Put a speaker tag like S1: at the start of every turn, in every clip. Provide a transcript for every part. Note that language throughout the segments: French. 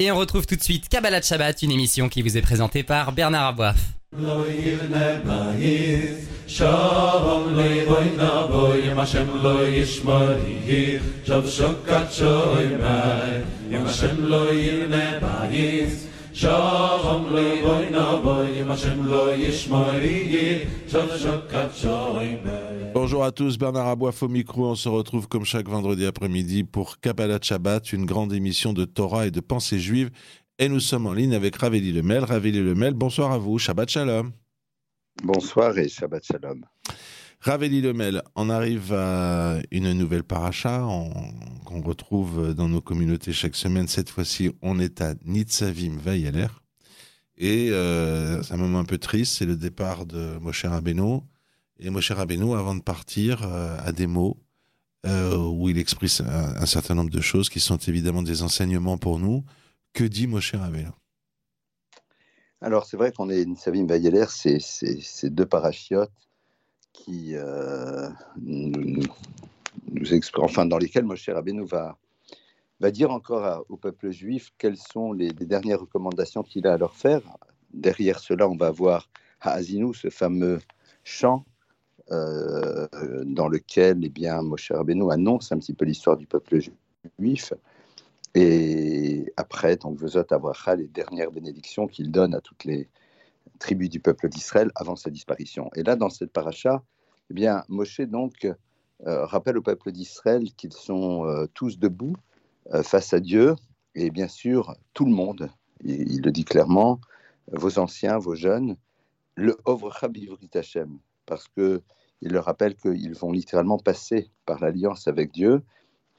S1: Et on retrouve tout de suite Kabbalah Shabbat, une émission qui vous est présentée par Bernard Aboif.
S2: Bonjour à tous, Bernard Aboif au micro. On se retrouve comme chaque vendredi après-midi pour Kabbalah Shabbat, une grande émission de Torah et de pensée juive. Et nous sommes en ligne avec Raveli Lemel. Raveli Lemel, bonsoir à vous. Shabbat Shalom.
S3: Bonsoir et Shabbat Shalom.
S2: Raveli Lemel, on arrive à une nouvelle paracha qu'on retrouve dans nos communautés chaque semaine. Cette fois-ci, on est à Nitzavim Vayaler. Et euh, c'est un moment un peu triste, c'est le départ de Moshe Rabbeinu. Et Moshe Rabbeinu, avant de partir, euh, a des mots euh, où il exprime un, certain nombre de choses qui sont évidemment des enseignements pour nous. Que dit Moshe Rabbeinu?
S3: Alors, c'est vrai qu'on est Nitzavim Vayeler, c'est deux parachiotes qui euh, nous, enfin, dans lesquels Moshe Rabbeinu va, va dire encore au peuple juif quelles sont les, les dernières recommandations qu'il a à leur faire. Derrière cela, on va voir Haazinu, ce fameux chant euh, dans lequel eh bien, Moshe Rabbeinu annonce un petit peu l'histoire du peuple juif. Et après, donc, Vezot Abracha, les dernières bénédictions qu'il donne à toutes les tribus du peuple d'Israël avant sa disparition. Et là, dans cette paracha, eh bien, Moshe donc euh, rappelle au peuple d'Israël qu'ils sont euh, tous debout face à Dieu et bien sûr tout le monde. Il, le dit clairement, vos anciens, vos jeunes, le Ovrecha Bivrit Hashem, parce que il leur rappelle qu'ils vont littéralement passer par l'alliance avec Dieu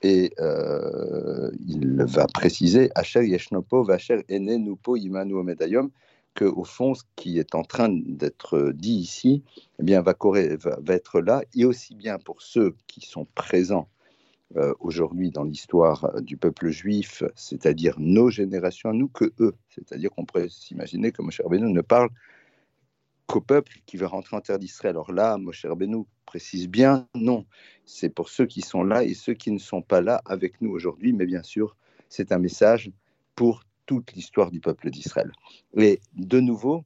S3: et euh, il va préciser Asher Yeshnopo Vacher Ene Nupo Imanu Omedayom que au fond ce qui est en train d'être dit ici eh bien va, va, va, être là et aussi bien pour ceux qui sont présents euh, aujourd'hui dans l'histoire du peuple juif, c'est-à-dire nos générations, nous que eux, c'est-à-dire qu'on pourrait s'imaginer que Moshe Rabbeinu ne parle qu'au peuple qui va rentrer en terre d'Israël. Alors là, Moshe Rabbeinu précise bien, non, c'est pour ceux qui sont là et ceux qui ne sont pas là avec nous aujourd'hui, mais bien sûr, c'est un message pour toute l'histoire du peuple d'Israël. Et de nouveau,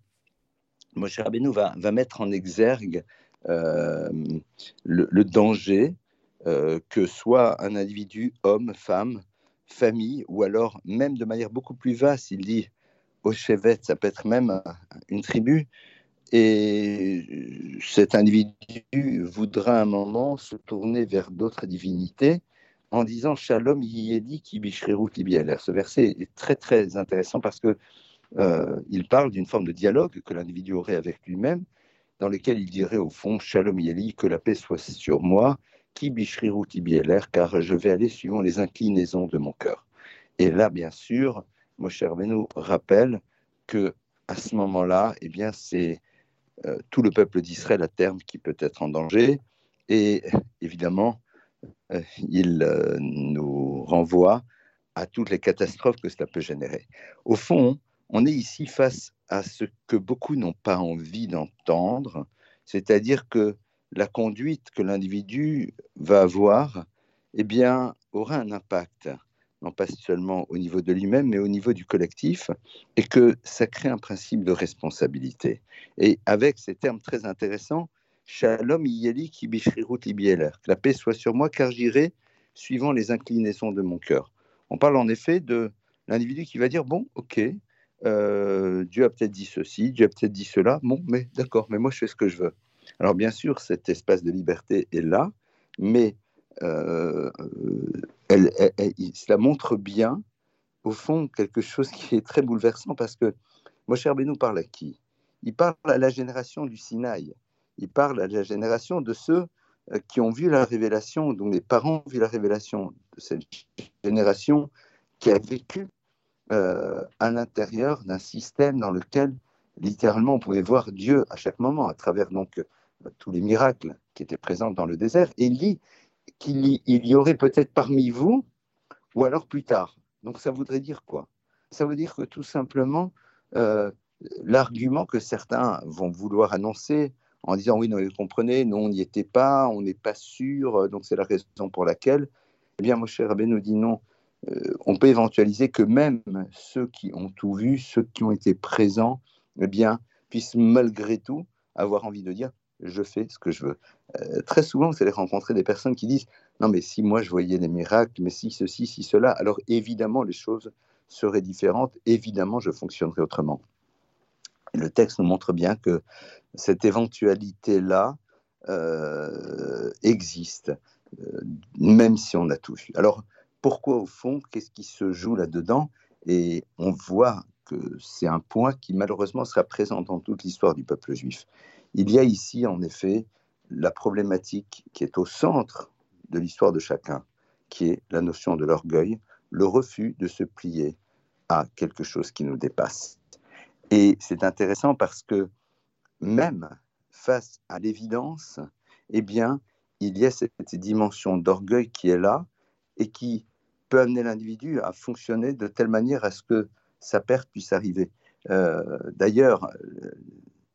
S3: Moshe Rabbeinu va, va mettre en exergue euh, le, danger euh, que soit un individu, homme, femme, famille, ou alors même de manière beaucoup plus vaste, il dit au chevet, ça peut être même une tribu, et cet individu voudra un moment se tourner vers d'autres divinités en disant Shalom Yedi ki bishreru Ce verset est très très intéressant parce que euh, il parle d'une forme de dialogue que l'individu aurait avec lui-même, dans lequel il dirait au fond Shalom Yeli, que la paix soit sur moi, qui bishreru car je vais aller suivant les inclinaisons de mon cœur. Et là, bien sûr, Moshe Rabbeinu rappelle que à ce moment-là, eh bien, c'est euh, tout le peuple d'Israël à terme qui peut être en danger. Et évidemment, euh, il euh, nous renvoie à toutes les catastrophes que cela peut générer. Au fond, on est ici face à ce que beaucoup n'ont pas envie d'entendre, c'est-à-dire que la conduite que l'individu va avoir, eh bien, aura un impact non pas seulement au niveau de lui-même, mais au niveau du collectif, et que ça crée un principe de responsabilité. Et avec ces termes très intéressants, Shalom yeli ki bishrirut libieler, que la paix soit sur moi, car j'irai suivant les inclinaisons de mon cœur. On parle en effet de l'individu qui va dire, bon, ok, euh, Dieu a peut-être dit ceci, Dieu a peut-être dit cela, bon, mais d'accord, mais moi je fais ce que je veux. Alors bien sûr, cet espace de liberté est là, mais euh, elle, cela montre bien, au fond, quelque chose qui est très bouleversant parce que Moshe Rabbeinu parle à qui? Il parle à la génération du Sinaï. Il parle à la génération de ceux euh, qui ont vu la révélation, dont les parents ont vu la révélation de cette génération qui a vécu euh, à l'intérieur d'un système dans lequel littéralement on pouvait voir Dieu à chaque moment à travers donc tous les miracles qui étaient présents dans le désert. Et il qu'il y, aurait peut-être parmi vous, ou alors plus tard. Donc ça voudrait dire quoi? Ça veut dire que tout simplement, euh, l'argument que certains vont vouloir annoncer en disant oui, non, vous comprenez, non, on n'y était pas, on n'est pas sûr, donc c'est la raison pour laquelle, eh bien, Moshe Rabbeinu nous dit non, euh, on peut éventualiser que même ceux qui ont tout vu, ceux qui ont été présents, eh bien, puissent malgré tout avoir envie de dire je fais ce que je veux. Euh, très souvent, vous allez rencontrer des personnes qui disent non, mais si moi je voyais des miracles, mais si ceci, si cela, alors évidemment les choses seraient différentes, évidemment je fonctionnerais autrement. Le texte nous montre bien que cette éventualité-là euh, existe, même si on a tout vu. Alors, pourquoi au fond, qu'est-ce qui se joue là-dedans? Et on voit que c'est un point qui malheureusement sera présent dans toute l'histoire du peuple juif. Il y a ici en effet la problématique qui est au centre de l'histoire de chacun, qui est la notion de l'orgueil, le refus de se plier à quelque chose qui nous dépasse. Et c'est intéressant parce que même face à l'évidence, eh bien, il y a cette dimension d'orgueil qui est là et qui peut amener l'individu à fonctionner de telle manière à ce que sa perte puisse arriver. Euh, d'ailleurs,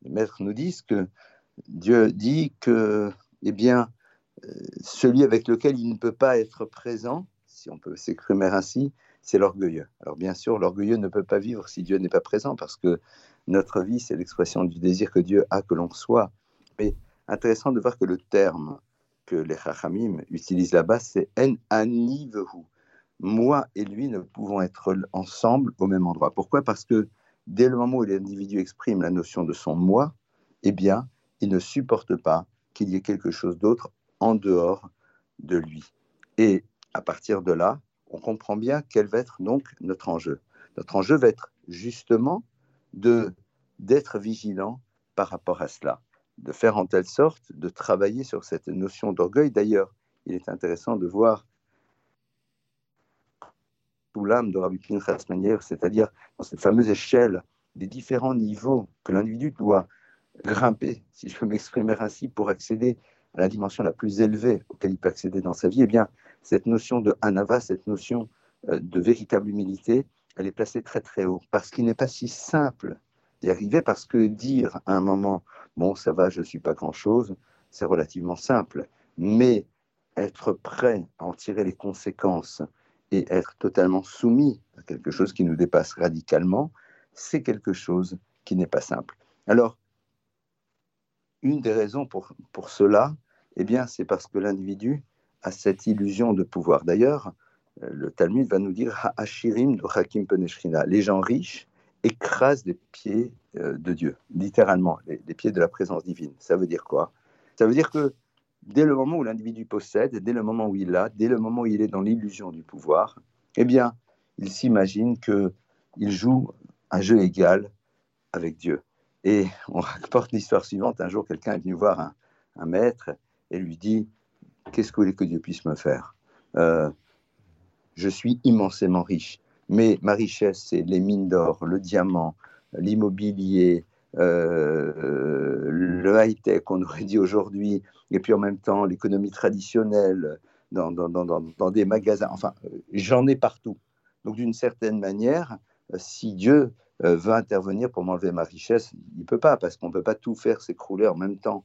S3: les maîtres nous disent que Dieu dit que, eh bien, euh, celui avec lequel il ne peut pas être présent, si on peut s'exprimer ainsi, c'est l'orgueilleux. Alors bien sûr, l'orgueilleux ne peut pas vivre si Dieu n'est pas présent, parce que notre vie, c'est l'expression du désir que Dieu a que l'on soit. Mais intéressant de voir que le terme que les Chachamim utilisent là-bas, c'est en anivehu moi et lui ne pouvons être ensemble au même endroit. Pourquoi? Parce que dès le moment où l'individu exprime la notion de son moi, eh bien, il ne supporte pas qu'il y ait quelque chose d'autre en dehors de lui. Et à partir de là, on comprend bien quel va être donc notre enjeu. Notre enjeu va être justement de d'être vigilant par rapport à cela, de faire en telle sorte de travailler sur cette notion d'orgueil. D'ailleurs, il est intéressant de voir l'âme de Rabbi Pinchas Manier, c'est-à-dire dans cette fameuse échelle des différents niveaux que l'individu doit grimper, si je peux m'exprimer ainsi, pour accéder à la dimension la plus élevée auquel il peut accéder dans sa vie, eh bien, cette notion de anava, cette notion euh, de véritable humilité, elle est placée très très haut, parce qu'il n'est pas si simple d'y arriver, parce que dire à un moment, bon, ça va, je ne suis pas grand-chose, c'est relativement simple, mais être prêt à en tirer les conséquences et être totalement soumis à quelque chose qui nous dépasse radicalement, c'est quelque chose qui n'est pas simple. Alors, une des raisons pour, pour cela, eh bien, c'est parce que l'individu a cette illusion de pouvoir. D'ailleurs, euh, le Talmud va nous dire Ha'ashirim de Hakim Peneshrina. Les gens riches écrasent les pieds euh, de Dieu, littéralement, les pieds de la présence divine. Ça veut dire quoi? Ça veut dire que dès le moment où l'individu possède, dès le moment où il a, dès le moment où il est dans l'illusion du pouvoir, eh bien, il s'imagine qu'il joue un jeu égal avec Dieu. Et on rapporte l'histoire suivante. Un jour, quelqu'un est venu voir un, maître et lui dit Qu'est-ce que vous voulez que Dieu puisse me faire euh, Je suis immensément riche, mais ma richesse, c'est les mines d'or, le diamant, l'immobilier, euh, le high-tech, on aurait dit aujourd'hui, et puis en même temps l'économie traditionnelle dans, dans, dans, dans, des magasins. Enfin, j'en ai partout. Donc d'une certaine manière, si Dieu euh, veut intervenir pour m'enlever ma richesse, il ne peut pas, parce qu'on ne peut pas tout faire s'écrouler en même temps.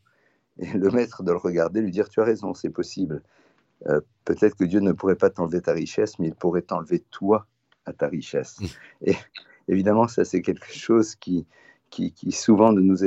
S3: Et le maître de le regarder, lui dire, tu as raison, c'est possible. Euh, peut-être que Dieu ne pourrait pas t'enlever ta richesse, mais il pourrait t'enlever toi à ta richesse. Mmh. Et évidemment, ça c'est quelque chose qui, qui, souvent ne nous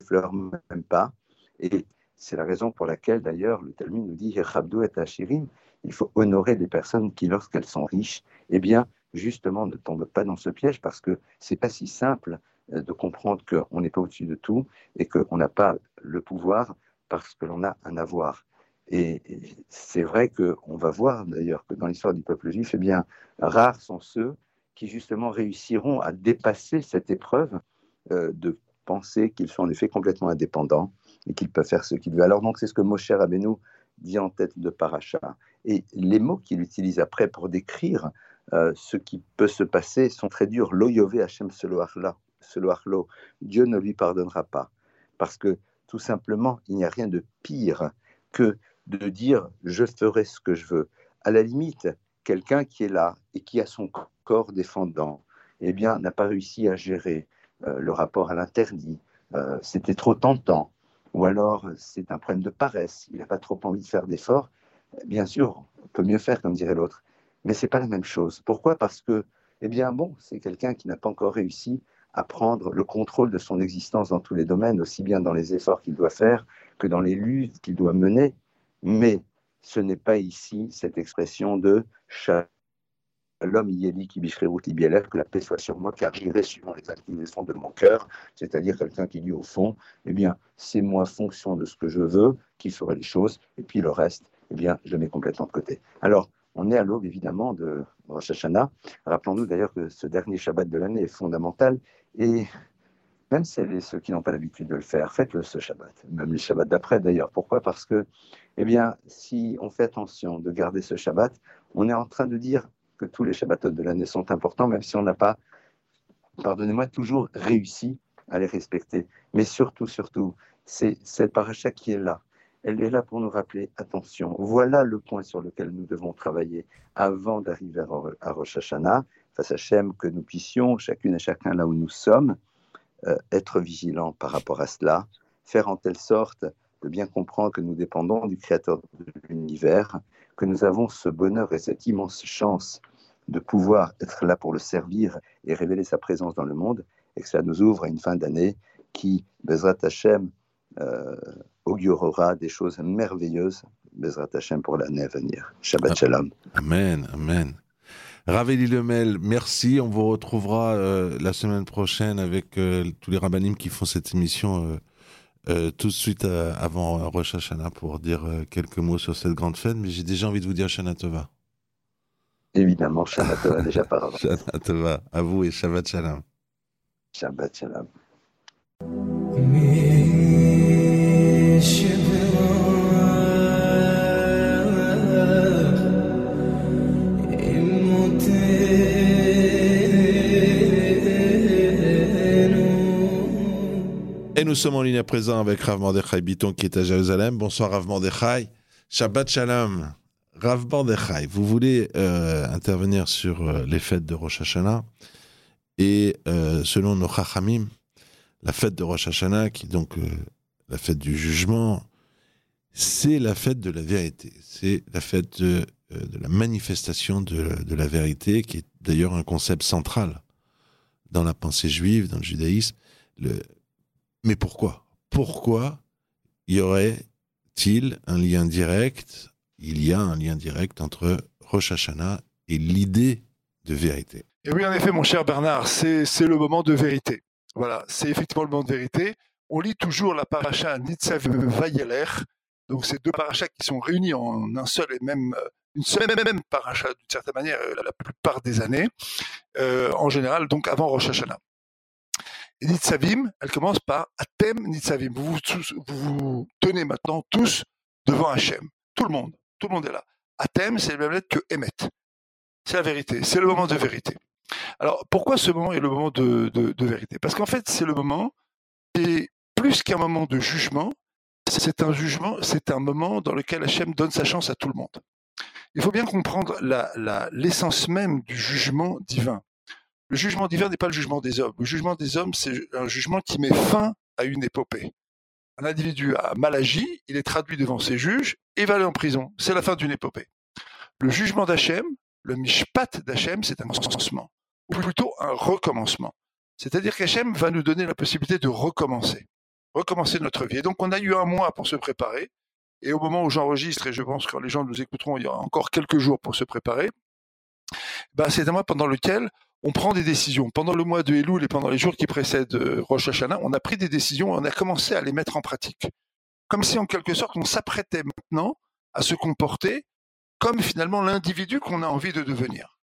S3: effleure même pas. Et c'est la raison pour laquelle, d'ailleurs, le Talmud nous dit et il faut honorer les personnes qui, lorsqu'elles sont riches, eh bien, justement, ne tombent pas dans ce piège parce que c'est pas si simple euh, de comprendre qu'on n'est pas au-dessus de tout et qu'on n'a pas le pouvoir parce que l'on a un avoir. Et c'est vrai qu'on va voir d'ailleurs que dans l'histoire du peuple juif, eh bien, rares sont ceux qui justement réussiront à dépasser cette épreuve de penser qu'ils sont en effet complètement indépendants et qu'ils peuvent faire ce qu'ils veulent. Alors donc c'est ce que Moshe Rabbeinu dit en tête de Paracha. Et les mots qu'il utilise après pour décrire euh, ce qui peut se passer sont très durs. Lo yove Hashem lo. Dieu ne lui pardonnera pas. Parce que tout simplement, il n'y a rien de pire que de dire je ferai ce que je veux. À la limite, quelqu'un qui est là et qui a son corps défendant, eh bien, n'a pas réussi à gérer euh, le rapport à l'interdit, euh, c'était trop tentant, ou alors c'est un problème de paresse, il n'a pas trop envie de faire d'efforts, bien sûr, on peut mieux faire, comme dirait l'autre. mais c'est pas la même chose. Pourquoi? Parce que, eh bien, bon, c'est quelqu'un qui n'a pas encore réussi à prendre le contrôle de son existence dans tous les domaines, aussi bien dans les efforts qu'il doit faire que dans les luttes qu'il doit mener. Mais ce n'est pas ici cette expression de l'homme yéli qui route que la paix soit sur moi, car j'irai suivant les inclinaisons de mon cœur, c'est-à-dire quelqu'un qui dit au fond, eh bien, c'est moi, fonction de ce que je veux, qui ferai les choses, et puis le reste, eh bien, je mets complètement de côté. Alors, on est à l'aube, évidemment, de Rosh Hashanah. Rappelons-nous d'ailleurs que ce dernier Shabbat de l'année est fondamental, et même ceux qui n'ont pas l'habitude de le faire, faites-le ce Shabbat, même le Shabbat d'après d'ailleurs. Pourquoi? Parce que, eh bien, si on fait attention de garder ce Shabbat, on est en train de dire que tous les Shabbatot de l'année sont importants, même si on n'a pas, pardonnez-moi, toujours réussi à les respecter. Mais surtout, surtout, c'est cette paracha qui est là. Elle est là pour nous rappeler, attention, voilà le point sur lequel nous devons travailler avant d'arriver à Rosh Hashanah, face à Hachem, que nous puissions, chacune et chacun là où nous sommes, euh, être vigilants par rapport à cela, faire en telle sorte de bien comprendre que nous dépendons du Créateur de l'univers, que nous avons ce bonheur et cette immense chance de pouvoir être là pour le servir et révéler sa présence dans le monde, et que cela nous ouvre à une fin d'année qui, Bezrat Hashem, euh, augurera des choses merveilleuses, Bezrat Hashem, pour l'année à venir. Shabbat Shalom.
S2: Amen, Amen. Raveli Lemel, merci. On vous retrouvera euh, la semaine prochaine avec euh, tous les rabbinim qui font cette émission euh, tout de suite avant Rosh Hashanah pour dire quelques mots sur cette grande fête. Mais j'ai déjà envie de vous dire Shana Tova.
S3: Évidemment, Shabbat Tova déjà par avant.
S2: Shana Tova, à vous et Shabbat Shalom.
S3: Shabbat Shalom.
S2: Et nous sommes en ligne à présent avec Rav Mordechai Biton qui est à Jérusalem. Bonsoir Rav Mordechai. Shabbat Shalom. Rav Mordechai, vous voulez euh, intervenir sur euh, les fêtes de Rosh Hashanah et euh, selon nos Chachamim, la fête de Rosh Hashanah, qui est donc la fête du jugement, c'est la fête de la vérité. C'est la fête de, la manifestation de, la vérité, qui est d'ailleurs un concept central dans la pensée juive, dans le judaïsme. Mais pourquoi? Pourquoi y aurait-il un lien direct? Il y a un lien direct entre Rosh Hashanah et l'idée de vérité.
S4: Et oui, en effet, mon cher Bernard, c'est le moment de vérité. Voilà, c'est effectivement le moment de vérité. On lit toujours la paracha Nitzav Vayeler, donc ces deux parachas qui sont réunis en un seul et même une seule et même paracha d'une certaine manière la, plupart des années, euh, en général donc avant Rosh Hashanah. Nitzavim, elle commence par Atem Nitzavim. Vous vous, tenez maintenant tous devant Hachem. Tout le monde. Tout le monde est là. Atem, c'est la même lettre que Emet. C'est la vérité. C'est le moment de vérité. Alors, pourquoi ce moment est le moment de, vérité? Parce qu'en fait, c'est le moment, et plus qu'un moment de jugement, c'est un jugement, c'est un moment dans lequel Hachem donne sa chance à tout le monde. Il faut bien comprendre l'essence même du jugement divin. Le jugement divin n'est pas le jugement des hommes. Le jugement des hommes, c'est un jugement qui met fin à une épopée. Un individu a mal agi, il est traduit devant ses juges et va aller en prison. C'est la fin d'une épopée. Le jugement d'Hachem, le mishpat d'Hachem, c'est un commencement, ou plutôt un recommencement. C'est-à-dire qu'Hachem va nous donner la possibilité de recommencer, recommencer notre vie. Et donc on a eu un mois pour se préparer, et au moment où j'enregistre, et je pense que les gens nous écouteront, il y aura encore quelques jours pour se préparer, ben c'est un mois pendant lequel on prend des décisions. Pendant le mois de Elul et pendant les jours qui précèdent euh, Rosh Hashanah, on a pris des décisions et on a commencé à les mettre en pratique. Comme si en quelque sorte on s'apprêtait maintenant à se comporter comme finalement l'individu qu'on a envie de devenir.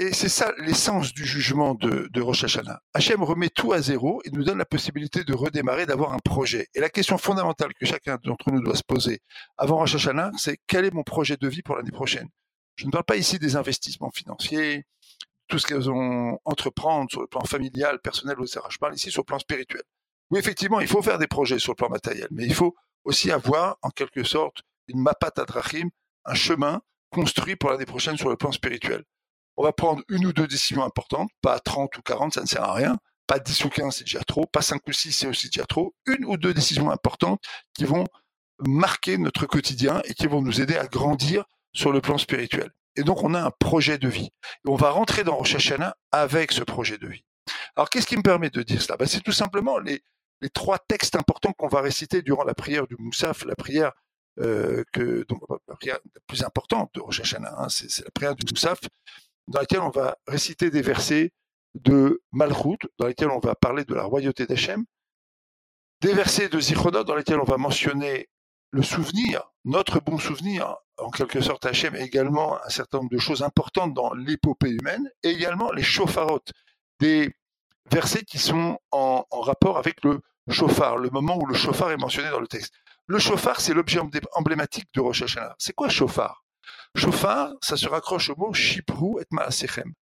S4: Et c'est ça l'essence du jugement de, de Rosh Hashanah. Hachem remet tout à zéro et nous donne la possibilité de redémarrer, d'avoir un projet. Et la question fondamentale que chacun d'entre nous doit se poser avant Rosh Hashanah, c'est quel est mon projet de vie pour l'année prochaine? Je ne parle pas ici des investissements financiers, tout ce qu'elles ont entreprendre sur le plan familial, personnel, etc. Je parle ici sur le plan spirituel. Oui, effectivement, il faut faire des projets sur le plan matériel, mais il faut aussi avoir, en quelque sorte, une mapat adrachim, un chemin construit pour l'année prochaine sur le plan spirituel. On va prendre une ou deux décisions importantes, pas 30 ou 40, ça ne sert à rien, pas 10 ou 15, c'est déjà trop, pas 5 ou 6, c'est aussi déjà trop, une ou deux décisions importantes qui vont marquer notre quotidien et qui vont nous aider à grandir sur le plan spirituel. Et donc, on a un projet de vie. Et on va rentrer dans Rosh Hashanah avec ce projet de vie. Alors, qu'est-ce qui me permet de dire cela? Ben, C'est tout simplement les, trois textes importants qu'on va réciter durant la prière du Moussaf, la prière euh, la plus importante de Rosh Hashanah, hein, c'est la prière du Moussaf, dans laquelle on va réciter des versets de Malchut, dans lesquels on va parler de la royauté d'Hachem, des versets de Zichronot, dans lesquels on va mentionner le souvenir, notre bon souvenir, en quelque sorte Hachem, et également un certain nombre de choses importantes dans l'épopée humaine, et également les shofarot, des versets qui sont en, rapport avec le chauffard, le moment où le chauffard est mentionné dans le texte. Le chauffard, c'est l'objet emblématique de Rosh. C'est quoi chauffard? Chauffard, ça se raccroche au mot shipru et ma'asechem.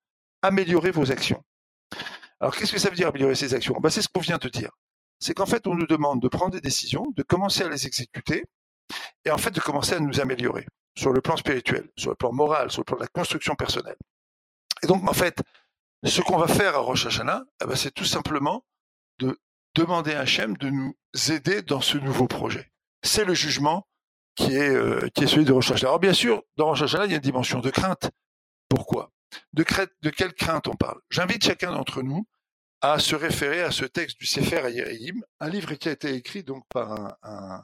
S4: Améliorer vos actions. Alors, qu'est-ce que ça veut dire améliorer ses actions? Ben, C'est ce qu'on vient de dire. C'est qu'en fait, on nous demande de prendre des décisions, de commencer à les exécuter, et en fait de commencer à nous améliorer sur le plan spirituel, sur le plan moral, sur le plan de la construction personnelle. Et donc, en fait, ce qu'on va faire à Rosh Hashanah, eh ben, c'est tout simplement de demander à Hachem de nous aider dans ce nouveau projet. C'est le jugement qui est, euh, qui est celui de Rosh Hashanah. Alors bien sûr, dans Rosh Hashanah, il y a une dimension de crainte. Pourquoi? De, de quelle crainte on parle? J'invite chacun d'entre nous à se référer à ce texte du Sefer Ayerim, un livre qui a été écrit donc par un,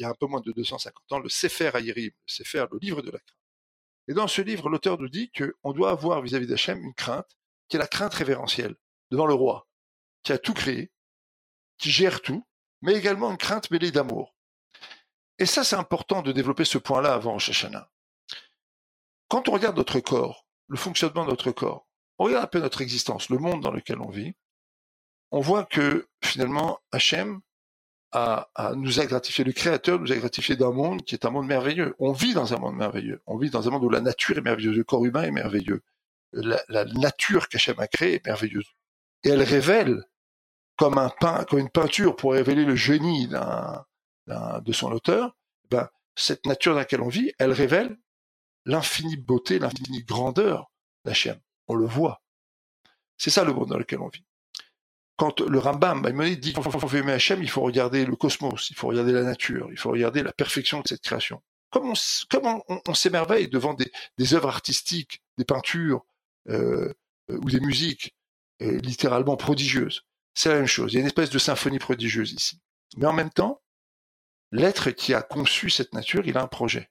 S4: il y a un peu moins de 250 ans, le Sefer Ayerim, le Sefer, le livre de la crainte. Et dans ce livre, l'auteur nous dit qu'on doit avoir vis-à-vis d'Hachem une crainte qui est la crainte révérentielle devant le roi, qui a tout créé, qui gère tout, mais également une crainte mêlée d'amour. Et ça, c'est important de développer ce point-là avant Rosh Quand on regarde notre corps, le fonctionnement de notre corps, on regarde un peu notre existence, le monde dans lequel on vit, on voit que finalement Hachem a, nous a gratifié, le Créateur nous a gratifié d'un monde qui est un monde merveilleux. On vit dans un monde merveilleux. On vit dans un monde où la nature est merveilleuse, le corps humain est merveilleux. La, nature qu'Hachem a créée est merveilleuse. Et elle révèle, comme, un peint, comme une peinture pour révéler le génie de son auteur, ben, cette nature dans laquelle on vit, elle révèle l'infinie beauté, l'infinie grandeur d'Hachem on le voit. C'est ça le monde dans lequel on vit. Quand le Rambam Maïmonide dit faut aimer Hachem, il faut regarder le cosmos, il faut regarder la nature, il faut regarder la perfection de cette création. Comme on, s'émerveille devant des, œuvres artistiques, des peintures euh, ou des musiques euh, littéralement prodigieuses. C'est la même chose. Il y a une espèce de symphonie prodigieuse ici. Mais en même temps, l'être qui a conçu cette nature, il a un projet.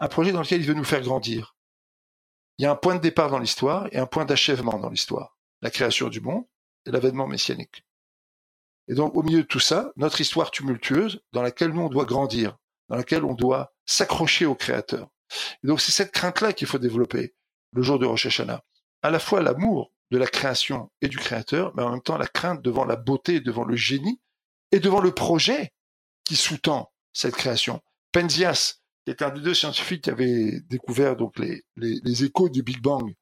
S4: Un projet dans lequel il veut nous faire grandir il y a un point de départ dans l'histoire et un point d'achèvement dans l'histoire. La création du monde et l'avènement messianique. Et donc, au milieu de tout ça, notre histoire tumultueuse dans laquelle nous, on doit grandir, dans laquelle on doit s'accrocher au Créateur. Et donc, c'est cette crainte-là qu'il faut développer le jour de Rosh Hashanah. À la fois l'amour de la création et du Créateur, mais en même temps la crainte devant la beauté, devant le génie et devant le projet qui sous-tend cette création. Penzias, qui était un des deux scientifiques qui avait découvert donc les, les, échos du Big Bang,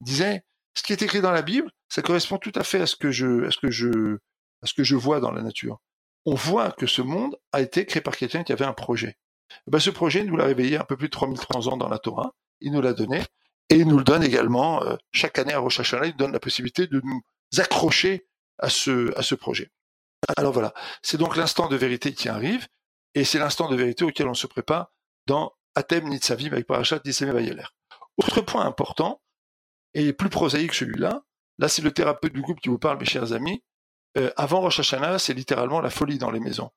S4: disait ce qui est écrit dans la Bible, ça correspond tout à fait à ce que je, à ce que je, à ce que je vois dans la nature. On voit que ce monde a été créé par quelqu'un qui avait un projet. Et eh ben, ce projet, nous l'a réveillé un peu plus de 3300 ans dans la Torah. Il nous l'a donné. Et il nous le donne également euh, chaque année à Rosh Hashanah. Il donne la possibilité de nous accrocher à ce, à ce projet. Alors voilà. C'est donc l'instant de vérité qui arrive. Et c'est l'instant de vérité auquel on se prépare dans Atem Nitzavim avec Parashat Nitzavim Vayeler. Autre point important, et plus prosaïque celui-là, là c'est le thérapeute du groupe qui vous parle, mes chers amis, euh, avant Rosh Hashanah, c'est littéralement la folie dans les maisons.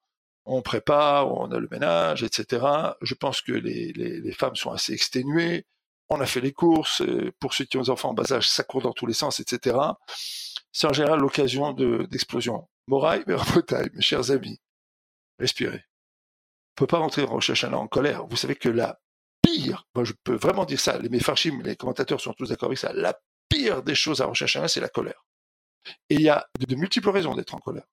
S4: On prépare, on a le ménage, etc. Je pense que les, les, femmes sont assez exténuées. On a fait les courses. Euh, pour ceux qui ont des enfants en bas âge, ça court dans tous les sens, etc. C'est en général l'occasion d'explosion. Moraille, mais mes chers amis, respirez peut pas rentrer dans Rosh Hashanah en colère. Vous savez que la moi je peux vraiment dire ça, les Mefarshim, les commentateurs sont tous d'accord avec ça, la pire des choses à Hashanah, c'est la colère. Et il y a de, multiples raisons d'être en colère.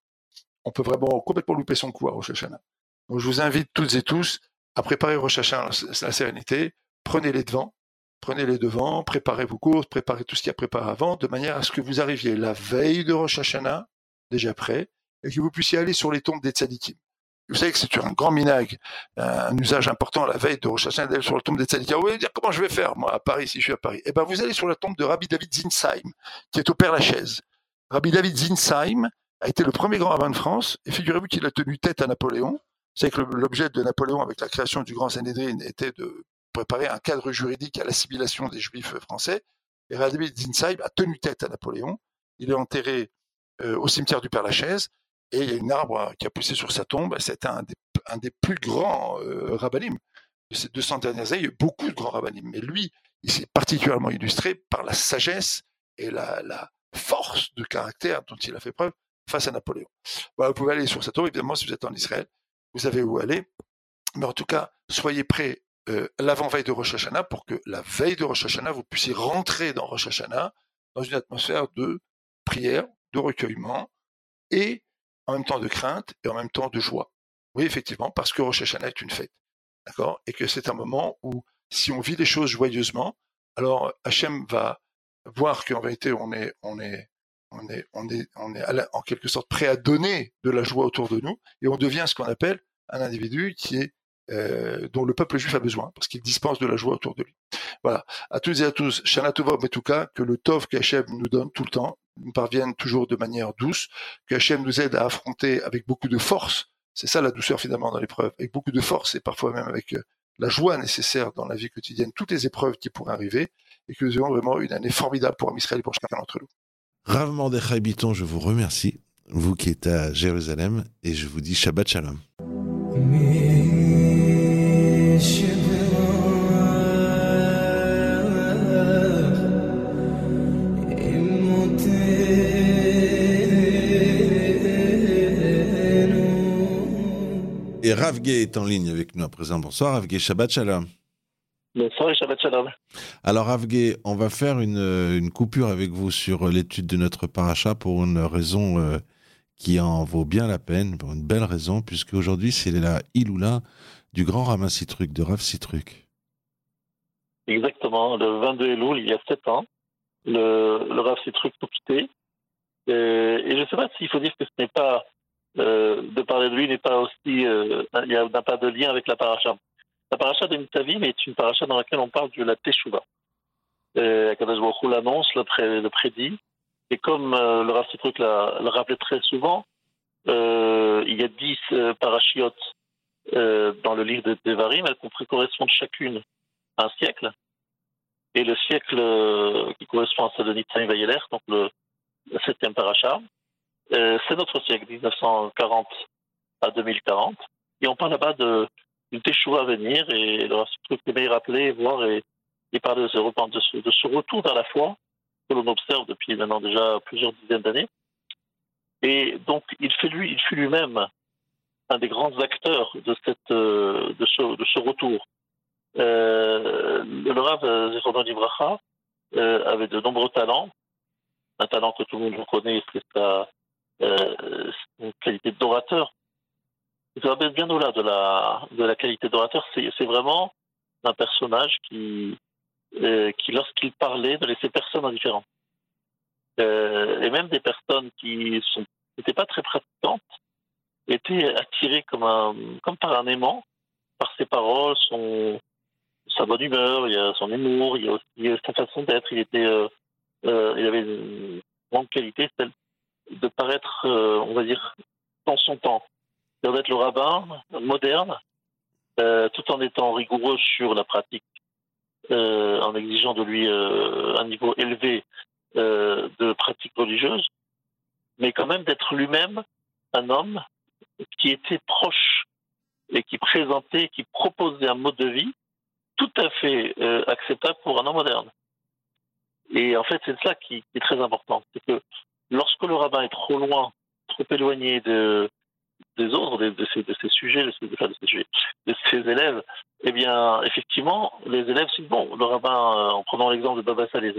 S4: On peut vraiment complètement louper son coup à Rosh Hashanah. Donc je vous invite toutes et tous à préparer Rosh Hashanah la sérénité, prenez les devants, prenez les devants, préparez vos courses, préparez tout ce qu'il y a préparé avant, de manière à ce que vous arriviez la veille de Rosh Hashanah, déjà prêt, et que vous puissiez aller sur les tombes des tzadikim. Vous savez que c'est un grand minag, un usage important la veille de Rosh d'aller sur la tombe des tzadikim. Vous allez dire comment je vais faire, moi, à Paris, si je suis à Paris? Eh ben, vous allez sur la tombe de Rabbi David Zinsheim, qui est au Père Lachaise. Rabbi David Zinsheim a été le premier grand rabbin de France, et figurez-vous qu'il a tenu tête à Napoléon. Savez que l'objet de Napoléon avec la création du Grand Sanhedrin était de préparer un cadre juridique à l'assimilation des Juifs français. Et Rabbi Zinsheim a tenu tête à Napoléon. Il est enterré euh, au cimetière du Père-Lachaise et il y a une arbre qui a poussé sur sa tombe. C'est un des, un plus grands euh, rabbinim de ces 200 dernières années. Il y a eu beaucoup de grands rabbinim, mais lui, il s'est particulièrement illustré par la sagesse et la, force de caractère dont il a fait preuve face à Napoléon. Voilà, vous pouvez aller sur sa tombe, évidemment, si vous êtes en Israël, vous savez où aller. Mais en tout cas, soyez prêts euh, l'avant-veille de Rosh Hashanah pour que la veille de Rosh Hashanah, vous puissiez rentrer dans Rosh Hashanah dans une atmosphère de prière, de recueillement et en même temps de crainte et en même temps de joie. Oui, effectivement, parce que Rosh Hashanah est une fête. D'accord Et que c'est un moment où, si on vit les choses joyeusement, alors Hachem va voir qu'en vérité, on est, en quelque sorte prêt à donner de la joie autour de nous et on devient ce qu'on appelle un individu qui est euh, dont le peuple juif a besoin, parce qu'il dispense de la joie autour de lui. Voilà. À tous et à tous, Shana Tova cas que le Tov qu'Hachem nous donne tout le temps nous parvienne toujours de manière douce, que Hachem nous aide à affronter avec beaucoup de force, c'est ça la douceur finalement dans l'épreuve, avec beaucoup de force et parfois même avec euh, la joie nécessaire dans la vie quotidienne, toutes les épreuves qui pourraient arriver, et que nous ayons vraiment une année formidable pour Israël et pour chacun d'entre nous.
S2: Rav Mordechai Biton, je vous remercie, vous qui êtes à Jérusalem, et je vous dis Shabbat Shalom. Et Rav est en ligne avec nous à présent. Bonsoir Rav Shabbat Shalom.
S5: Bonsoir et Shabbat Shalom.
S2: Alors Rav on va faire une, une, coupure avec vous sur l'étude de notre paracha pour une raison euh, qui en vaut bien la peine, pour une belle raison, puisque aujourd'hui c'est la Iloula du grand Ramin Citruc, de Rav Citruc.
S5: Exactement, le 22 Elul, il y a 7 ans, le, le Rav Citruc nous quittait. Euh, et je ne sais pas s'il faut dire que ce n'est pas, euh, de parler de lui, n'est pas aussi, euh, il n'y a pas de lien avec la paracha. La paracha de Mitavim est une paracha dans laquelle on parle de la Teshuvah. Euh, Akadosh Baruch l'annonce, le, prédit, et comme euh, le Rav Citruc le rappelait très souvent, il y a dix parachiotes dans le livre de Devarim, elles correspondent chacune à un siècle. Et le siècle qui correspond à celui de Nitzan Vayeler, donc le, septième paracha, c'est notre siècle, 1940 à 2040. Et on parle là-bas d'une teshuva à venir, et le Rav Citruc aimait rappeler, voir et, et parler de ce, de, ce, de ce retour dans la foi que l'on observe depuis maintenant déjà plusieurs dizaines d'années. Et donc, il fut lui, il fut lui-même un des grands acteurs de cette, euh, de ce, de ce retour. Euh, le Rav Zérodon Ibraha euh, avait de nombreux talents. Un talent que tout le monde connaît, c'est sa euh, qualité d'orateur. Ça va bien au-delà de la, de la qualité d'orateur. C'est vraiment un personnage qui, euh, qui, lorsqu'il parlait, ne laissait personne indifférent. Euh, et même des personnes qui n'étaient pas très pratiquantes étaient attirées comme, un, comme par un aimant par ses paroles, son, sa bonne humeur, il son humour, il sa façon d'être. Il euh, il avait une grande qualité, celle de paraître, euh, on va dire, dans son temps, d'être le rabbin moderne, euh, tout en étant rigoureux sur la pratique euh, en exigeant de lui un niveau élevé de pratique religieuse, mais quand même d'être lui-même un homme qui était proche et qui présentait, qui proposait un mode de vie tout à fait acceptable pour un homme moderne. Et en fait, c'est ça qui, est très important. C'est que lorsque le rabbin est trop loin, trop éloigné de, des autres, de, de, sujets, de ces, élèves, eh bien, effectivement, les élèves, c'est bon. Le rabbin, euh, en prenant l'exemple de Baba Saleh,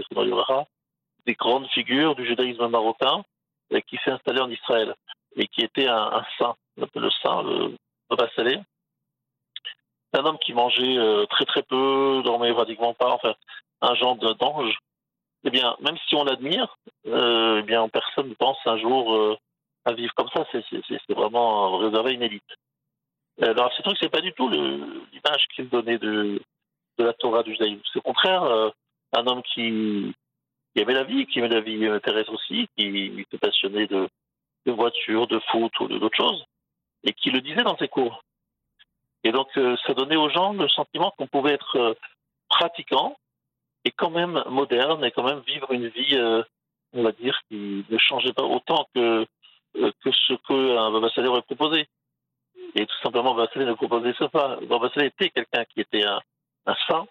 S5: des grandes figures du judaïsme marocain euh, qui s'est installé en Israël et qui était un, saint, le saint, le Baba Saleh. C'est un homme qui mangeait euh, très très peu, dormait pratiquement pas, enfin, un genre d'ange. Eh bien, même si on l'admire, euh, eh bien, personne ne pense un jour euh, à vivre comme ça. C'est vraiment réservé à une élite. Alors, ce truc, c'est pas du tout l'image qu'il donnait de, de la Torah du judaïsme. C'est au contraire euh, un homme qui, qui aimait la vie, qui aimait la vie terrestre aussi, qui était passionné de, de voitures, de foot ou d'autres choses, et qui le disait dans ses cours. Et donc, euh, ça donnait aux gens le sentiment qu'on pouvait être euh, pratiquant et quand même moderne et quand même vivre une vie, euh, on va dire, qui ne changeait pas autant que, que ce qu'un Baba Saleh aurait proposé. Et tout simplement, Baba Saleh ne proposait ça pas. Baba Saleh était quelqu'un qui était un, un saint,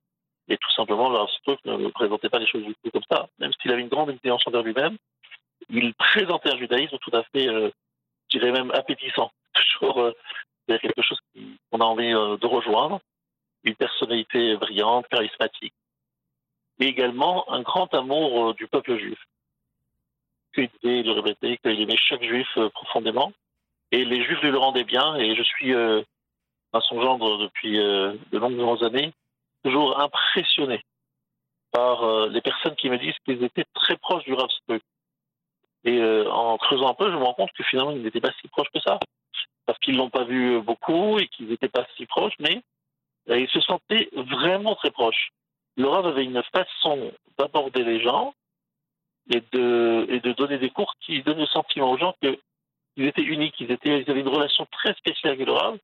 S5: et tout simplement, le ne présentait pas les choses du tout comme ça. Même s'il avait une grande intelligence envers lui-même, il présentait un judaïsme tout à fait, euh, je dirais même appétissant. Toujours euh, quelque chose qu'on a envie euh, de rejoindre. Une personnalité brillante, charismatique. Mais également un grand amour euh, du peuple juif. Qu'il aimait aimait chaque juif euh, profondément. Et les juifs lui le rendaient bien. Et je suis euh, à son gendre depuis de longues années toujours impressionné par les personnes qui me disent qu'ils étaient très proches du Rav Et en creusant un peu, je me rends compte que finalement, ils n'étaient pas si proches que ça. Parce qu'ils l'ont pas vu beaucoup et qu'ils n'étaient pas si proches, mais ils se sentaient vraiment très proches. Le Rav avait une façon d'aborder les gens et de, donner des cours qui donnent le sentiment aux gens qu'ils étaient uniques, ils, avaient une relation très spéciale avec le Rav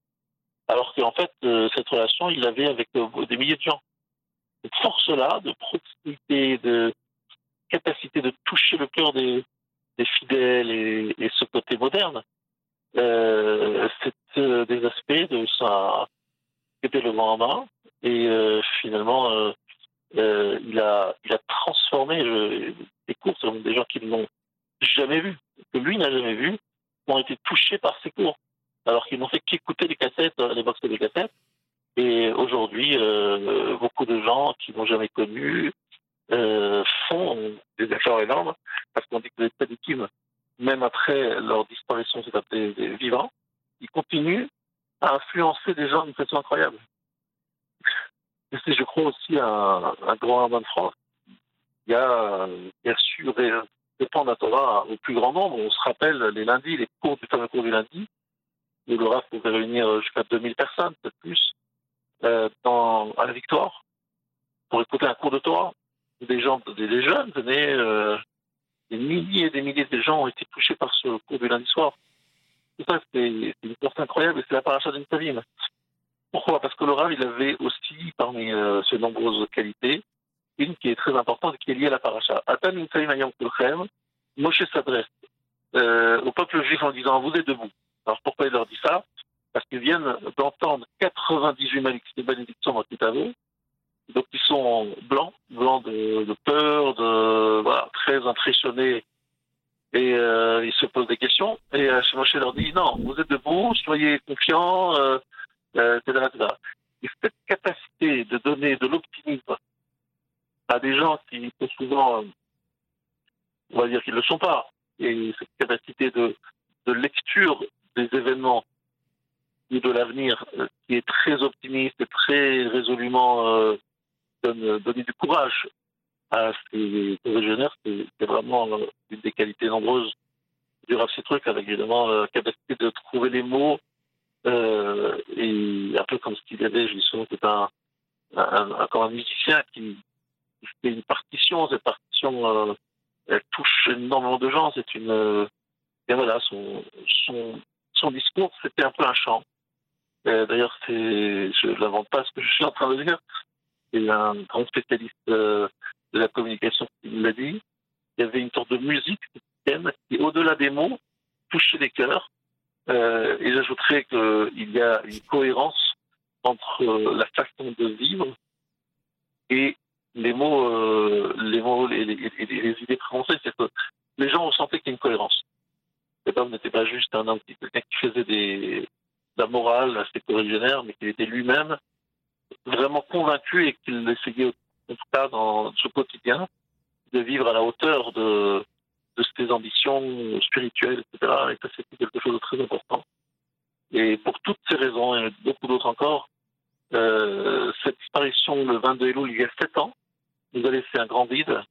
S5: alors qu'en fait, euh, cette relation, il l'avait avec euh, des milliers de gens. Cette force-là, de proximité, de capacité de toucher le cœur des, fidèles et, ce côté moderne, euh, c'est des aspects de sa était le grand main et finalement il a il a transformé les cours sur des gens qui ne l'ont jamais vu que lui n'a jamais vu ont été touchés par ses cours alors qu'ils n'ont fait qu'écouter les cassettes, euh, les box des cassettes. Et aujourd'hui, euh, beaucoup de gens qui n'ont jamais connu euh, font des efforts énormes parce qu'on dit que les Tzadikim, même après leur disparition, c'est des, des vivants, ils continuent à influencer des gens d'une façon incroyable. C'est, je crois, aussi un, grand rabbin de France a, qui a su répandre la Torah au plus grand nombre. On se rappelle les lundis, les cours du fameux cours du lundi, où le RAF pouvait réunir jusqu'à 2000 personnes, peut-être plus, euh, dans, à la Victoire, pour écouter un cours de Torah. Des gens, des, jeunes euh, des milliers et des milliers de gens ont été touchés par ce cours du lundi soir. Tout ça, c'est une force incroyable et c'est la paracha d'une Tavim. Pourquoi? Parce que le il avait aussi, parmi euh, ses nombreuses qualités, une qui est très importante et qui est liée à la paracha. Moshe s'adresse euh, au peuple juif en disant Vous êtes debout. Alors pourquoi il leur dit ça? Parce qu'ils viennent d'entendre 98 malédictions dans Kitavo. Donc ils sont blancs, blancs de, peur, de très impressionnés. Et euh, ils se posent des questions. Et Moshe leur dit non, vous êtes debout, soyez confiants, euh, etc., etc. Et cette capacité de donner de l'optimisme à des gens qui sont souvent, on va dire qu'ils ne le sont pas, et cette capacité de, lecture des événements ou de l'avenir euh, qui est très optimiste et très résolument euh, donne, donner du courage à ces originaires, c'est vraiment euh, une des qualités nombreuses du Rav trucs avec évidemment la capacité de trouver les mots euh, et un peu comme je dis souvent, c'est un, un, un, un, musicien qui, fait une partition, cette partition euh, elle touche énormément de gens, c'est une et voilà, son, son, son discours, c'était un peu un chant. D'ailleurs, je ne l'invente pas ce que je suis en train de dire. C'est un grand spécialiste euh, de la communication qui l'a dit. Il y avait une sorte de musique qui, au-delà des mots, touchait les cœurs. Euh, et j'ajouterais qu'il y a une cohérence entre euh, la façon de vivre et les mots, euh, les mots, les, les, les idées prononcées. C'est que les gens ressentaient qu'il y a une cohérence cet homme n'était pas juste un homme qui, faisait des, de la morale assez originaire, mais qu'il était lui-même vraiment convaincu et qu'il essayait, en tout cas dans ce quotidien, de vivre à la hauteur de, de ses ambitions spirituelles, etc. Et ça, c'était quelque chose de très important. Et pour toutes ces raisons, et beaucoup d'autres encore, euh, cette disparition le 22 Elul, il y a sept ans, nous a laissé un grand vide.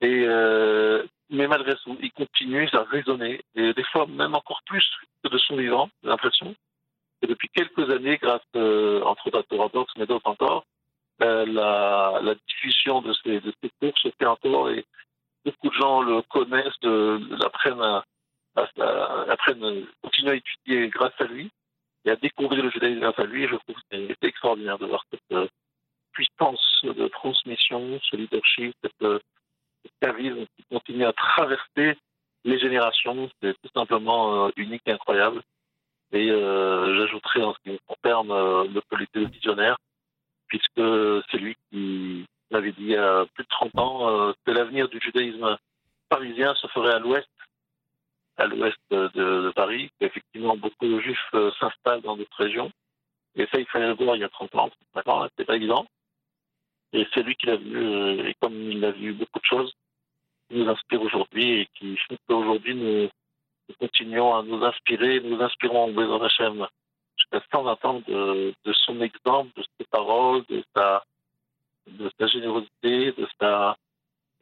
S5: Et euh, mais malgré tout, il continue à raisonner, et des fois même encore plus que de son vivant, j'ai l'impression. Et depuis quelques années, grâce, euh, entre autres à mais d'autres encore, euh, la, la, diffusion de ces, de ces cours se fait encore, et beaucoup de gens le connaissent, l'apprennent, à, à, apprennent, continuent à étudier grâce à lui. et à découvrir le judaïsme grâce à lui. Je trouve que c'est extraordinaire de voir cette puissance de transmission, ce leadership, cette, charisme qui continue à traverser les générations. C'est tout simplement unique et incroyable. Et j'ajouterais en ce qui concerne le politique visionnaire, puisque c'est lui qui m'avait dit il y a plus de 30 ans que l'avenir du judaïsme parisien se ferait à l'ouest, à l'ouest de, Paris, qu'effectivement beaucoup de juifs euh, s'installent dans d'autres régions. Et ça, il fallait le voir il y a 30 ans, 35 ans, c'était pas évident. Et c'est lui qui l'a vu, euh, et comme il a vu beaucoup de choses, qui nous inspire aujourd'hui et qui fait qu'aujourd'hui nous, continuons à nous inspirer, nous inspirons en Hachem jusqu'à 120 ans de son exemple, de ses paroles, de sa, de sa générosité, de sa,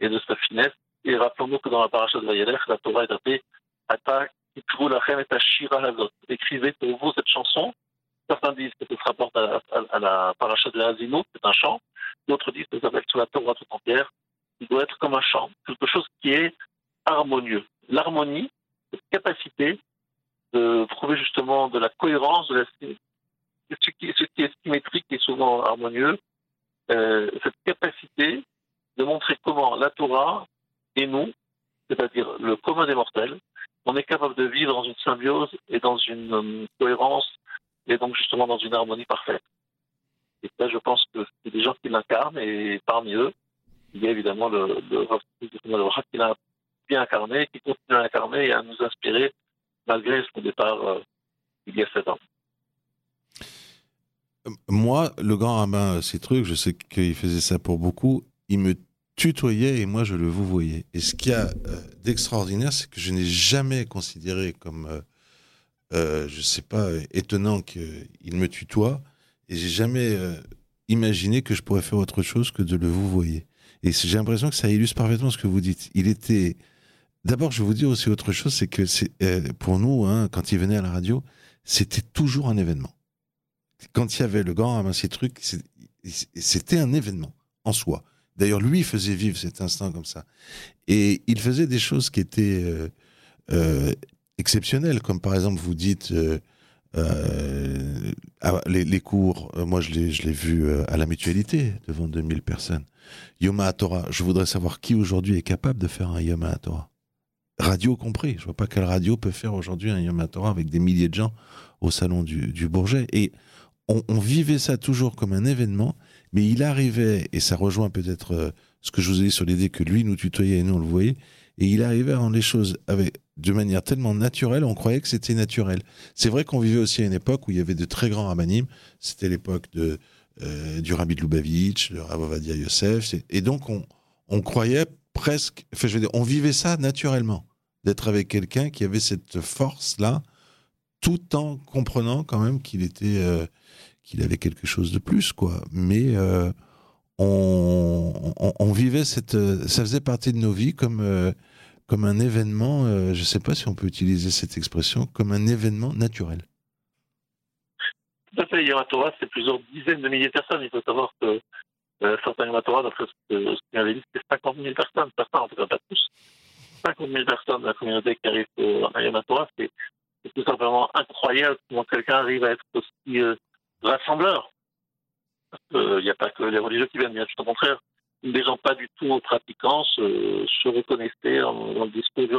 S5: et de sa finesse. Et rappelons-nous que dans la paracha de Vayelech, la Torah est appelée Ata Lachem et Ashira Hazot. Écrivez pour vous cette chanson. Certains disent que ça se rapporte à, la paracha de Hazino, c'est un chant. D'autres disent que ça s'appelle sur la Torah tout entière. Il doit être comme un chant, quelque chose qui est harmonieux. L'harmonie, cette capacité de trouver justement de la cohérence, de la, ce, ce qui est symétrique et souvent harmonieux, euh, cette capacité de montrer comment la Torah et nous, c'est-à-dire le commun des mortels, on est capable de vivre dans une symbiose et dans une euh, cohérence et donc justement dans une harmonie parfaite. Et ça, je pense que c'est des gens qui l'incarnent et parmi eux, il y a évidemment le, le, le qui l'a bien incarné, qui continue à incarner et à nous inspirer malgré son départ euh, il y a sept ans.
S2: Moi, le grand rabbin, ces trucs, je sais qu'il faisait ça pour beaucoup, il me tutoyait et moi je le vous voyais. Et ce qu'il y a euh, d'extraordinaire, c'est que je n'ai jamais considéré comme, euh, euh, je sais pas, étonnant qu'il me tutoie et j'ai jamais imaginé que je pourrais faire autre chose que de le vous voyer. Et j'ai l'impression que ça illustre parfaitement ce que vous dites. Il était. D'abord, je vais vous dire aussi autre chose, c'est que pour nous, hein, quand il venait à la radio, c'était toujours un événement. Quand il y avait le grand ramasser truc, c'était un événement en soi. D'ailleurs, lui faisait vivre cet instant comme ça. Et il faisait des choses qui étaient euh, euh, exceptionnelles, comme par exemple, vous dites, euh, ah, les, cours, moi je l'ai vu à la mutualité, devant 2000 personnes. Yoma Torah, je voudrais savoir qui aujourd'hui est capable de faire un Yoma Torah. Radio compris, je vois pas quelle radio peut faire aujourd'hui un Yom Torah avec des milliers de gens au salon du, Bourget. Et on, vivait ça toujours comme un événement mais il arrivait, et ça rejoint peut-être euh, ce que je vous ai dit sur l'idée que lui nous tutoyait et nous on le voyait, et il arrivait à rendre les choses avec, de manière tellement naturelle, on croyait que c'était naturel. C'est vrai qu'on vivait aussi à une époque où il y avait de très grands rabbinim, c'était l'époque de, euh, du Rabbi de Lubavitch, de Ravovadia Yosef, et donc on, on croyait presque, enfin je veux dire, on vivait ça naturellement, d'être avec quelqu'un qui avait cette force-là, tout en comprenant quand même qu'il était... Euh, qu'il avait quelque chose de plus, quoi. Mais euh, on, vivait cette, ça faisait partie de nos vies comme euh, comme un événement. Je ne sais pas si on peut utiliser cette expression comme un événement naturel.
S5: Tout à fait. C'est plusieurs dizaines de milliers de personnes. Il faut savoir que certains Yom d'après ce qu'il avait dit, c'est 50 000 personnes. Certains, en tout cas pas tous. 50 000 personnes de la communauté qui arrivent à Yom Torah, c'est tout simplement incroyable comment quelqu'un arrive à être aussi rassembleur. Il n'y a pas que les religieux qui viennent, bien tout au contraire. Les gens pas du tout pratiquants se, se reconnaissaient dans, le discours du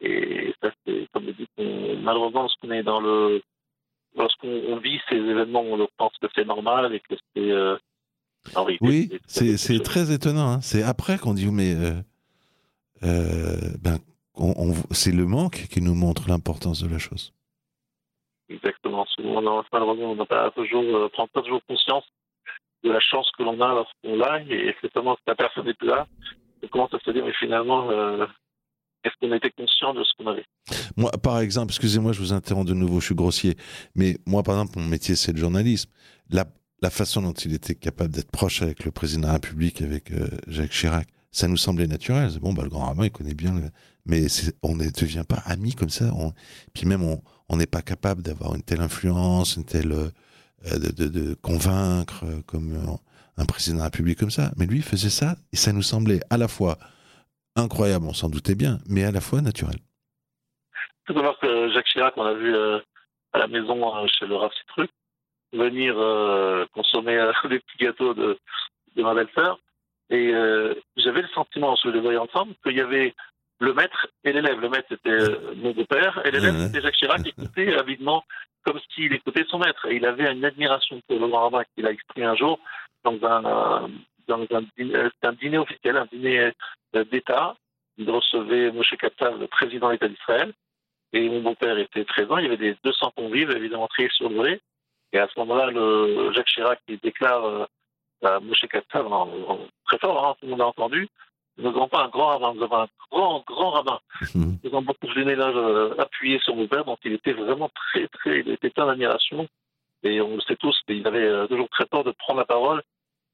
S5: Et ça, c'est, comme je dis, malheureusement, lorsqu'on est dans le, lorsqu'on vit ces événements, on pense que c'est normal et que c'est, euh,
S2: oui, c'est, c'est très étonnant. Hein. C'est après qu'on dit, mais euh, euh, ben, c'est le manque qui nous montre l'importance de la chose.
S5: Exactement. Souvent, malheureusement, on n'a pas toujours, euh, prend pas toujours conscience de la chance que l'on a lorsqu'on l'a, et seulement que la personne n'est plus là, on commence à se dire, mais finalement, euh, est-ce qu'on était conscient de ce qu'on avait?
S2: Moi, par exemple, excusez-moi, je vous interromps de nouveau, je suis grossier, mais moi, par exemple, mon métier, c'est le journalisme. La, la façon dont il était capable d'être proche avec le président de la République, avec euh, Jacques Chirac, ça nous semblait naturel. Bon, bah, le grand rabbin, il connaît bien, mais on ne devient pas amis comme ça. Puis même, on n'est pas capable d'avoir une telle influence, une telle euh, de, convaincre euh, comme euh, un président de la République comme ça. Mais lui, faisait ça et ça nous semblait à la fois incroyable, on s'en doutait bien, mais à la fois naturel.
S5: Faut savoir que Jacques Chirac, on a vu à la maison euh, chez le Rav Citruc, venir euh, consommer euh, des petits gâteaux de, ma belle-sœur. Et euh, j'avais le sentiment, je les voyais ensemble, qu'il y avait le maître et l'élève. Le maître, c'était euh, mon beau-père, et l'élève, c'était Jacques Chirac, qui écoutait avidement comme s'il écoutait son maître. Et il avait une admiration pour le grand rabbin qu'il a exprimé un jour dans un, dans un, dîner, euh, c'était un dîner officiel, un dîner euh, d'État. Il recevait Moshe Katsav, le président de l'État d'Israël. Et mon beau-père était présent. Il y avait des 200 convives, évidemment, très survolés. Et à ce moment-là, le Jacques Chirac, il déclare à Moshe Katsav, en, en- très fort, hein, tout le monde a entendu, nous n'avons pas un grand rabbin, nous avons un grand, grand rabbin.
S2: Mhm.
S5: Nous avons beaucoup de là euh, appuyé sur mon père, donc il était vraiment très, très, il était plein d'admiration. Et on le sait tous, il avait euh, toujours très peur de prendre la parole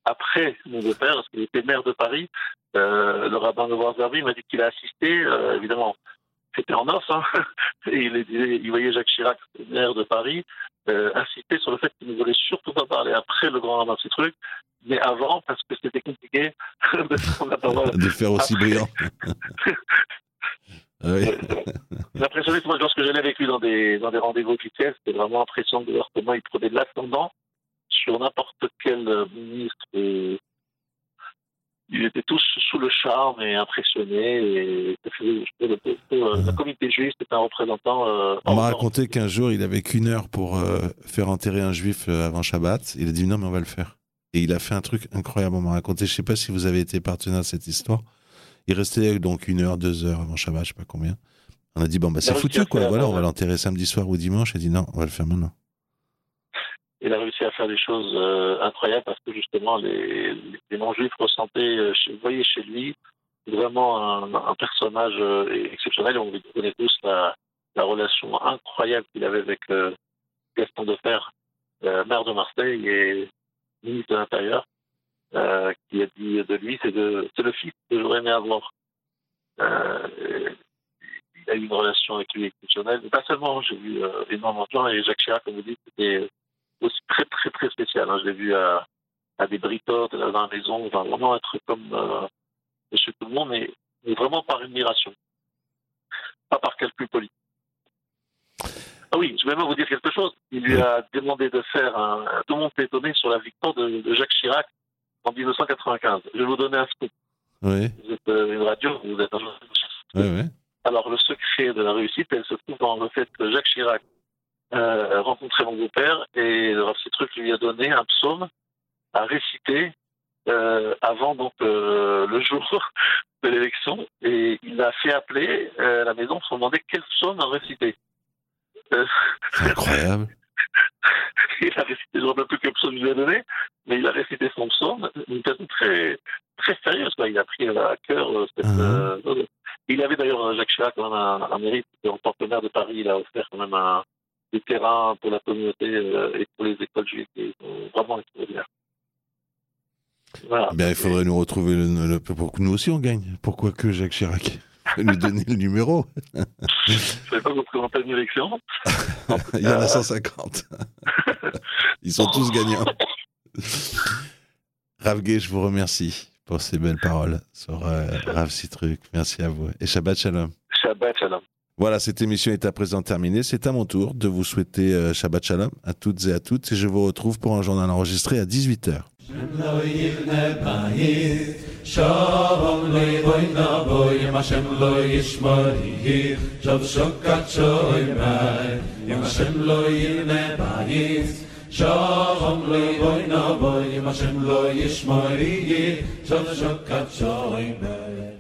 S5: après mon beau-père, parce qu'il était maire de Paris. Euh, le rabbin Novar Zerbi m'a dit qu'il a assisté, euh, évidemment, c'était en off, hein, et il, disait- il voyait Jacques Chirac, maire de Paris, euh, insister sur le fait qu'il ne voulait surtout pas parler après le grand rabbin, ces trucs, mais avant, parce que c'était compliqué de prendre la parole
S2: De faire aussi
S5: Après-
S2: brillant. Ah oui.
S5: L'impressionné, moi, lorsque j'allais avec lui dans des, dans des rendez-vous officiels, c'était vraiment impressionnant de voir comment il prenait de l'ascendant sur n'importe quel euh, ministre. Et ils étaient tous sous le charme et impressionnés. Et le, le, le comité juif, c'était un représentant. euh,
S2: On m'a raconté qu'un jour, il avait qu'une heure pour euh, faire enterrer un juif euh, avant Shabbat. Il a dit non, mais on va le faire. Et il a fait un truc incroyable. On m'a raconté, je sais pas si vous avez été partenaire de cette histoire. Il restait donc une heure, deux heures avant Shabbat, je sais pas combien. On a dit bon, bah c'est foutu quoi. Voilà, on va l'enterrer samedi soir ou dimanche. Il a dit non, on va le faire maintenant.
S5: Il a réussi à faire des choses euh, incroyables parce que justement les, non-juifs ressentaient, euh, voyez chez lui, vraiment un, personnage euh, exceptionnel. On connaît tous la, la relation incroyable qu'il avait avec euh, Gaston Defer, maire de Marseille et ministre de l'Intérieur, qui a dit de lui, c'est le fils que j'aurais aimé avoir. Il a eu une relation avec lui exceptionnelle. Pas seulement, j'ai vu énormément de gens et Jacques Chirac, comme vous dites, c'était aussi très très très spécial. hein. Je l'ai vu à, à des bricottes, dans la maison, enfin, vraiment être comme euh, monsieur tout le monde, mais, mais vraiment par admiration, pas par calcul politique. Ah oui, je vais même vous dire quelque chose. Il lui a demandé de faire un. Tout le monde s'est étonné sur la victoire de, de Jacques Chirac en 1995. Je vais vous donner un scoop.
S2: Oui,
S5: Vous êtes euh, une radio, vous êtes un journaliste.
S2: oui, oui.
S5: Alors, le secret de la réussite, elle se trouve dans le fait que Jacques Chirac euh, rencontrait mon beau-père et le Rav Citruc lui a donné un psaume à réciter euh, avant donc euh, le jour de l'élection et il a fait appeler euh, à la maison pour demander quel psaume à réciter.
S2: C'est incroyable.
S5: il a récité, je ne rappelle plus quel psaume il lui a donné, mais il a récité son psaume d'une façon très, très sérieuse. Quoi. Il a pris à cœur cette. Euh, il avait d'ailleurs, Jacques Chirac, quand même un, un mérite. En tant que maire de Paris, il a offert quand même un, des terrains pour la communauté euh, et pour les écoles juives qui sont vraiment extraordinaires. Voilà.
S2: Bien, il faudrait nous retrouver le, le- pour que nous aussi on gagne. Pourquoi que Jacques Chirac Nous donner le numéro?
S5: Je ne pas vous une élection.
S2: Il y en a 150. Ils sont tous gagnants. Rav Gay, je vous remercie pour ces belles paroles sur euh, Rav Citruc. Merci à vous. Et Shabbat Shalom.
S5: Shabbat Shalom.
S2: Voilà, cette émission est à présent terminée. C'est à mon tour de vous souhaiter euh, Shabbat Shalom à toutes et à toutes. Et je vous retrouve pour un journal enregistré à 18h.
S6: lo yivne bayit shalom lo yivoyna boy Hashem lo yishmari shav shokat shoy mai Hashem lo yivne bayit shalom lo yivoyna boy Hashem lo yishmari shav shokat shoy mai